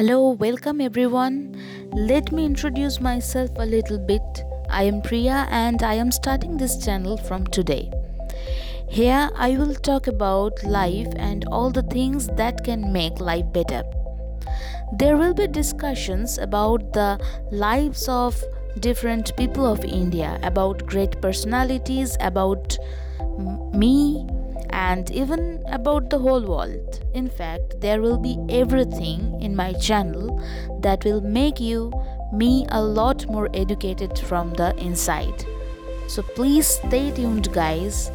Hello, welcome everyone. Let me introduce myself a little bit. I am Priya and I am starting this channel from today. Here I will talk about life and all the things that can make life better. There will be discussions about the lives of different people of India, about great personalities, about me, and even about the whole world. In fact, there will be everything in my channel that will make you, me, a lot more educated from the inside. So please stay tuned, guys.